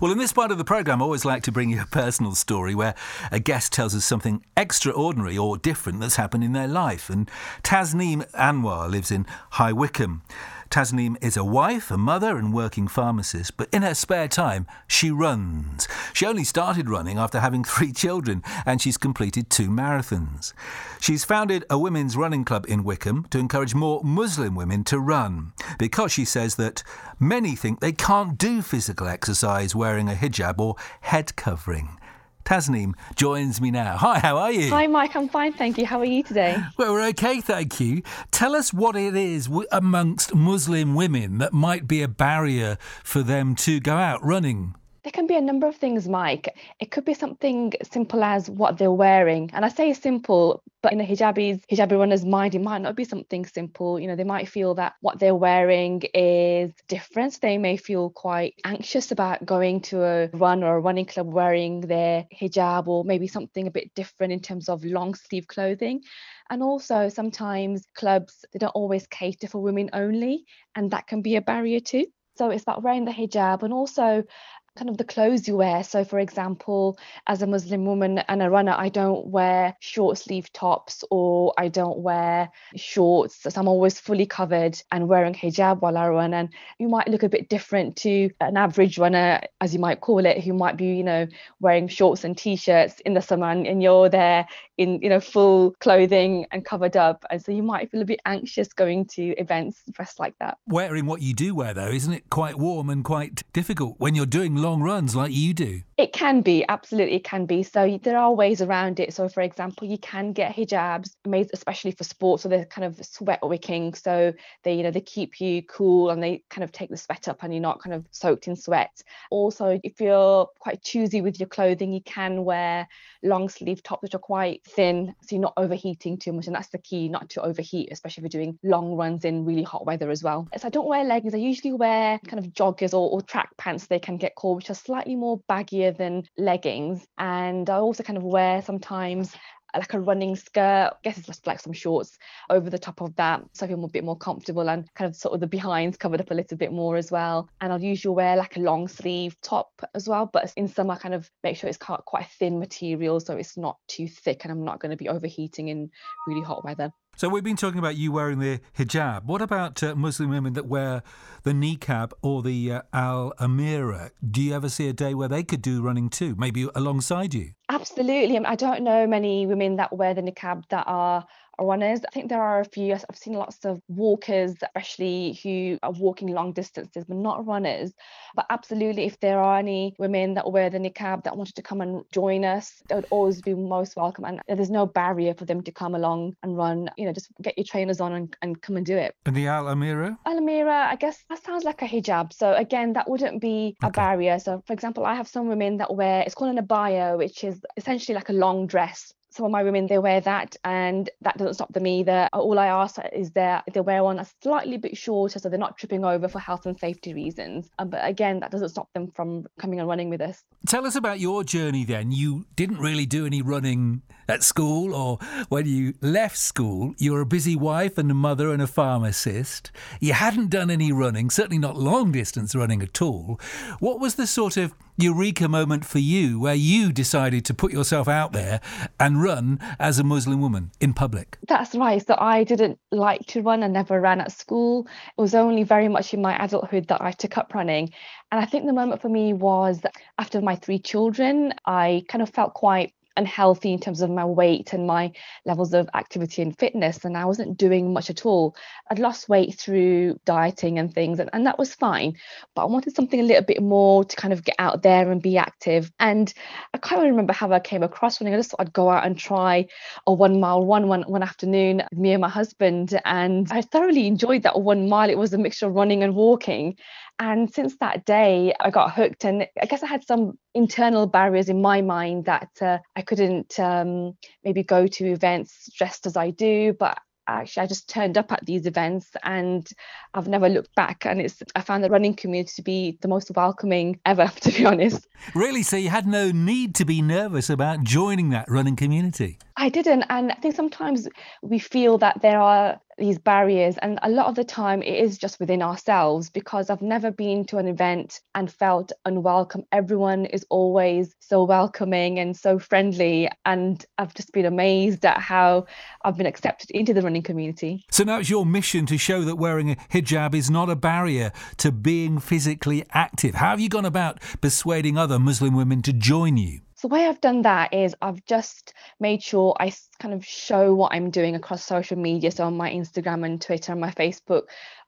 Well, in this part of the programme, I always like to bring you a personal story where a guest tells us something extraordinary or different that's happened in their life. And Tasneem Anwar lives in High Wycombe. Tasneem is a wife, a mother, and working pharmacist, but in her spare time, she runs. She only started running after having three children, and she's completed two marathons. She's founded a women's running club in Wycombe to encourage more Muslim women to run, because she says that many think they can't do physical exercise wearing a hijab or head covering. Tasneem joins me now. Hi, how are you? Hi, Mike. I'm fine, thank you. How are you today? Well, we're okay, thank you. Tell us what it is amongst Muslim women that might be a barrier for them to go out running. There can be a number of things, Mike. It could be something simple as what they're wearing. And I say simple, but in a hijabi's hijabi runner's mind, it might not be something simple. You know, they might feel that what they're wearing is different. They may feel quite anxious about going to a run or a running club wearing their hijab or maybe something a bit different in terms of long sleeve clothing. And also sometimes clubs they don't always cater for women only, and that can be a barrier too. So it's about wearing the hijab and also kind of the clothes you wear. So, for example, as a Muslim woman and a runner, I don't wear short sleeve tops or I don't wear shorts. So, I'm always fully covered and wearing hijab while I run. And you might look a bit different to an average runner, as you might call it, who might be, you know, wearing shorts and t shirts in the summer and, and you're there in, you know, full clothing and covered up. And so you might feel a bit anxious going to events dressed like that. Wearing what you do wear, though, isn't it quite warm and quite difficult when you're doing long long runs like you do? It can be, absolutely, it can be. So there are ways around it. So, for example, you can get hijabs made especially for sports, so they're kind of sweat wicking. So they, you know, they keep you cool and they kind of take the sweat up, and you're not kind of soaked in sweat. Also, if you're quite choosy with your clothing, you can wear long sleeve tops which are quite thin, so you're not overheating too much. And that's the key, not to overheat, especially if you're doing long runs in really hot weather as well. So I don't wear leggings. I usually wear kind of joggers or, or track pants. They can get which are slightly more baggier than leggings. And I also kind of wear sometimes uh, like a running skirt. I guess it's just like some shorts over the top of that, so I feel a bit more comfortable and kind of sort of the behinds covered up a little bit more as well. And I'll usually wear like a long sleeve top as well, but in summer, I kind of make sure it's quite a thin material so it's not too thick and I'm not going to be overheating in really hot weather. So we've been talking about you wearing the hijab. What about uh, Muslim women that wear the niqab or the uh, al amira? Do you ever see a day where they could do running too, maybe alongside you? Absolutely. I, I don't know many women that wear the niqab that are runners. I think there are a few. I've seen lots of walkers, especially who are walking long distances, but not runners. But absolutely, if there are any women that wear the niqab that wanted to come and join us, they would always be most welcome. And there's no barrier for them to come along and run. You know, just get your trainers on and, and come and do it. And the Al Amira? Al Amira, I guess that sounds like a hijab. So again, that wouldn't be okay. a barrier. So for example, I have some women that wear it's called an abaya, which is essentially like a long dress some of my women they wear that and that doesn't stop them either. All i ask is that they wear one that's slightly bit shorter so they're not tripping over for health and safety reasons. Um, but again that doesn't stop them from coming and running with us. Tell us about your journey then. You didn't really do any running at school or when you left school you were a busy wife and a mother and a pharmacist. You hadn't done any running certainly not long distance running at all. What was the sort of eureka moment for you where you decided to put yourself out there and run as a Muslim woman in public? That's right. So I didn't like to run. I never ran at school. It was only very much in my adulthood that I took up running. And I think the moment for me was after my three children, I kind of felt quite unhealthy in terms of my weight and my levels of activity and fitness and I wasn't doing much at all. I'd lost weight through dieting and things and, and that was fine. But I wanted something a little bit more to kind of get out there and be active. And I can't really remember how I came across running. I just thought I'd go out and try a one mile run one, one afternoon, me and my husband. And I thoroughly enjoyed that one mile. It was a mixture of running and walking. And since that day, I got hooked. And I guess I had some internal barriers in my mind that uh, I couldn't um, maybe go to events dressed as I do. But actually, I just turned up at these events and I've never looked back. And it's I found the running community to be the most welcoming ever, to be honest. Really? So you had no need to be nervous about joining that running community? I didn't. And I think sometimes we feel that there are these barriers. And a lot of the time, it is just within ourselves because I've never been to an event and felt unwelcome. Everyone is always so welcoming and so friendly. And I've just been amazed at how I've been accepted into the running community. So now it's your mission to show that wearing a hijab is not a barrier to being physically active. How have you gone about persuading other Muslim women to join you? So the way I've done that is I've just made sure I kind of show what I'm doing across social media. So on my Instagram and Twitter and my Facebook,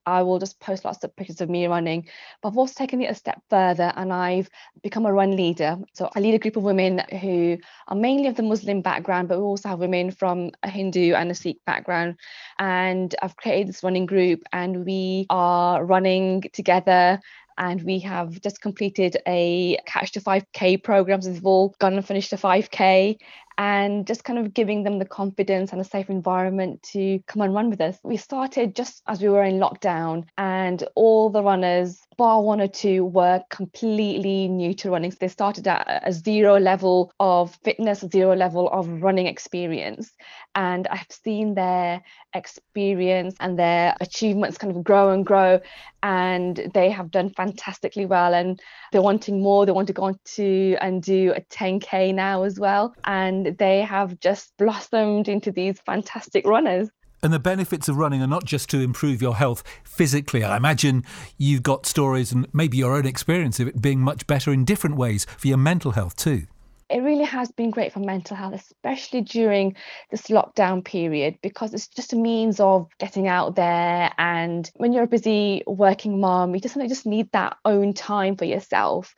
I will just post lots of pictures of me running. But I've also taken it a step further and I've become a run leader. So I lead a group of women who are mainly of the Muslim background, but we also have women from a Hindu and a Sikh background. And I've created this running group and we are running together and we have just completed a Couch to 5k program so they've all gone and finished a 5k and just kind of giving them the confidence and a safe environment to come and run with us. We started just as we were in lockdown, and all the runners, bar one or two, were completely new to running. So they started at a zero level of fitness, zero level of running experience. And I've seen their experience and their achievements kind of grow and grow. And they have done fantastically well. And they're wanting more. They want to go on to and do a 10K now as well. And they have just blossomed into these fantastic runners. And the benefits of running are not just to improve your health physically. I imagine you've got stories and maybe your own experience of it being much better in different ways for your mental health too. It really has been great for mental health, especially during this lockdown period, because it's just a means of getting out there. And when you're a busy working mom, you just, you just need that own time for yourself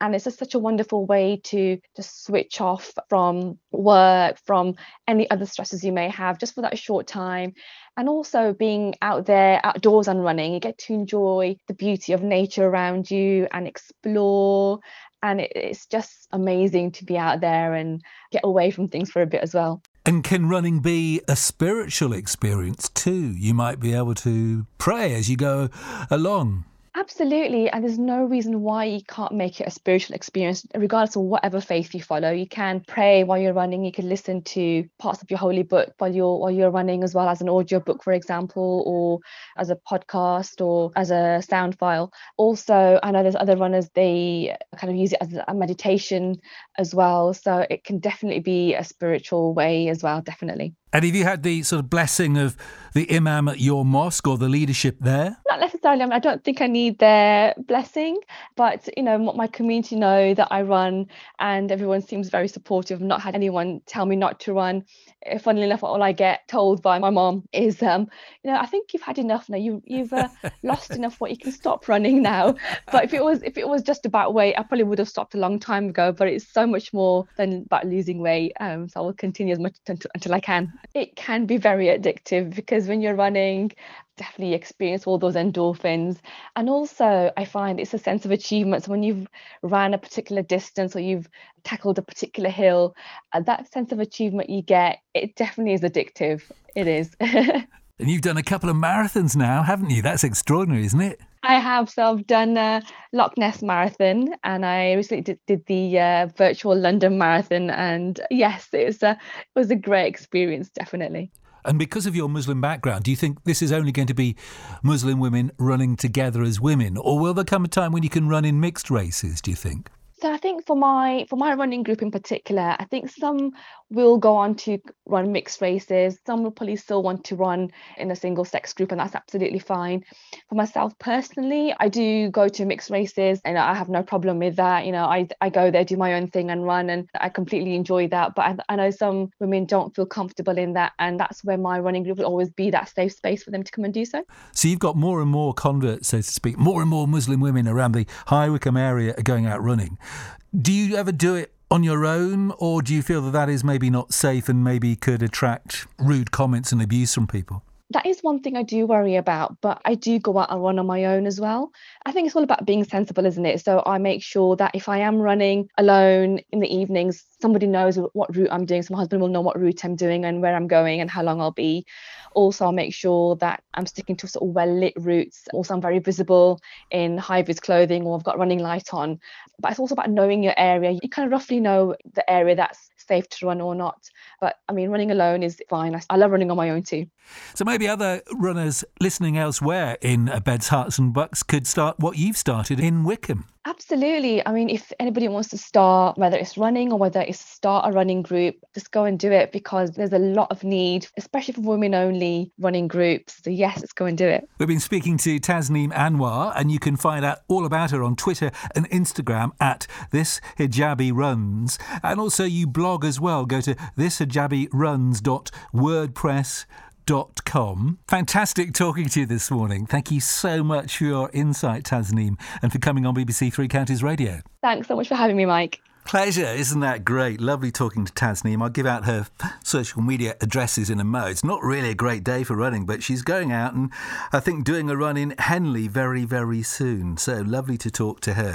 and it's just such a wonderful way to just switch off from work from any other stresses you may have just for that short time and also being out there outdoors and running you get to enjoy the beauty of nature around you and explore. And it's just amazing to be out there and get away from things for a bit as well. And can running be a spiritual experience too? You might be able to pray as you go along Absolutely. And there's no reason why you can't make it a spiritual experience, regardless of whatever faith you follow. You can pray while you're running, you can listen to parts of your holy book while you're while you're running, as well as an audio book, for example, or as a podcast or as a sound file. Also, I know there's other runners, they kind of use it as a meditation as well. So it can definitely be a spiritual way as well, definitely. And have you had the sort of blessing of the imam at your mosque or the leadership there? Not necessarily. I, mean, I don't think I need their blessing, but you know, my community know that I run, and everyone seems very supportive. I've not had anyone tell me not to run. Eh, funnily enough, all I get told by my mom is, um, you know, I think you've had enough now. You you've uh, lost enough weight. You can stop running now. But if it was if it was just about weight, I probably would have stopped a long time ago. But it's so much more than about losing weight. Um, so I will continue as much until, until I can it can be very addictive because when you're running definitely experience all those endorphins. And also i find it's a sense of achievement. So when you've ran a particular distance or you've tackled a particular hill uh, that sense of achievement you get it definitely is addictive. It is and you've done a couple of marathons now haven't you that's extraordinary isn't it I have. So I've done a Loch Ness Marathon and I recently did, did the uh, virtual London Marathon. And yes, it was, a, it was a great experience, definitely. And because of your Muslim background, do you think this is only going to be Muslim women running together as women? Or will there come a time when you can run in mixed races, do you think? So I think for my for my running group in particular, I think some will go on to run mixed races. Some will probably still want to run in a single sex group, and that's absolutely fine. For myself personally, I do go to mixed races, and I have no problem with that. You know, I I go there, do my own thing, and run, and I completely enjoy that. But I, I know some women don't feel comfortable in that, and that's where my running group will always be that safe space for them to come and do so. So you've got more and more converts, so to speak, more and more Muslim women around the High Wycombe area are going out running. Do you ever do it on your own, or do you feel that that is maybe not safe and maybe could attract rude comments and abuse from people? That is one thing I do worry about, but I do go out and run on my own as well. I think it's all about being sensible, isn't it? So I make sure that if I am running alone in the evenings, somebody knows what route I'm doing. So my husband will know what route I'm doing and where I'm going and how long I'll be. Also, I'll make sure that I'm sticking to sort of well lit routes. Also, I'm very visible in high vis clothing or I've got running light on. But it's also about knowing your area. You kind of roughly know the area that's safe to run or not. But I mean, running alone is fine. I, I love running on my own too. So, maybe other runners listening elsewhere in Beds, Herts and Bucks could start what you've started in Wycombe. Absolutely. I mean, if anybody wants to start, whether it's running or whether it's start a running group, just go and do it because there's a lot of need, especially for women only running groups. So, yes, let's go and do it. We've been speaking to Tasneem Anwar, and you can find out all about her on Twitter and Instagram at This Hijabi Runs. And also, you blog as well. Go to thishijabiruns.wordpress.com com. Fantastic talking to you this morning. Thank you so much for your insight, Tasneem, and for coming on BBC Three Counties Radio. Thanks so much for having me, Mike. Pleasure, isn't that great? Lovely talking to Tasneem. I'll give out her social media addresses in a mo. It's not really a great day for running, but she's going out and I think doing a run in Henley very, very soon. So lovely to talk to her.